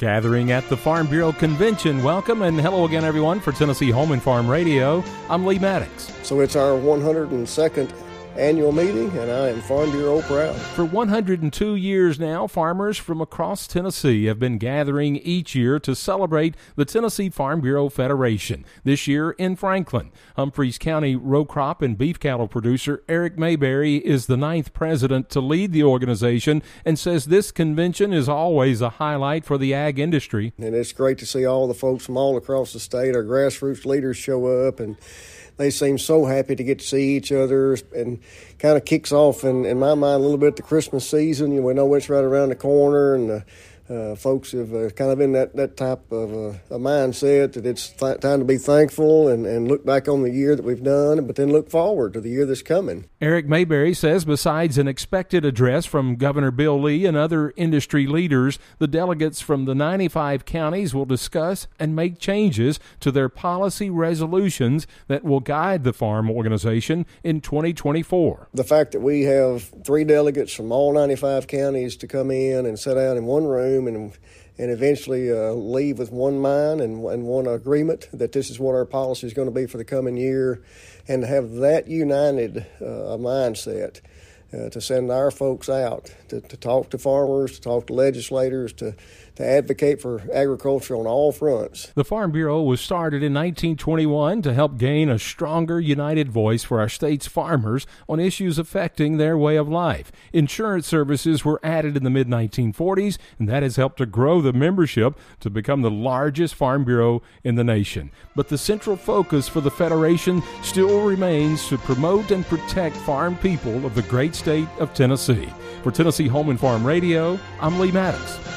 Gathering at the Farm Bureau Convention. Welcome and hello again, everyone, for Tennessee Home and Farm Radio. I'm Lee Maddox. So it's our 102nd annual meeting, and I am Farm Bureau proud. For 102 years now, farmers from across Tennessee have been gathering each year to celebrate the Tennessee Farm Bureau Federation. This year in Franklin, Humphreys County row crop and beef cattle producer Eric Mayberry is the ninth president to lead the organization and says this convention is always a highlight for the ag industry. And it's great to see all the folks from all across the state, our grassroots leaders show up and they seem so happy to get to see each other and kind of kicks off in, in my mind a little bit the Christmas season. You know, we know it's right around the corner and the uh, folks have uh, kind of in that, that type of uh, a mindset that it's th- time to be thankful and, and look back on the year that we've done, but then look forward to the year that's coming. Eric Mayberry says besides an expected address from Governor Bill Lee and other industry leaders, the delegates from the 95 counties will discuss and make changes to their policy resolutions that will guide the farm organization in 2024. The fact that we have three delegates from all 95 counties to come in and sit down in one room room and and eventually uh, leave with one mind and, and one agreement that this is what our policy is going to be for the coming year, and have that united uh, mindset uh, to send our folks out to, to talk to farmers, to talk to legislators, to to advocate for agriculture on all fronts. The Farm Bureau was started in 1921 to help gain a stronger, united voice for our state's farmers on issues affecting their way of life. Insurance services were added in the mid 1940s, and that has helped to grow the membership to become the largest farm bureau in the nation. But the central focus for the Federation still remains to promote and protect farm people of the great state of Tennessee. For Tennessee Home and Farm Radio, I'm Lee Maddox.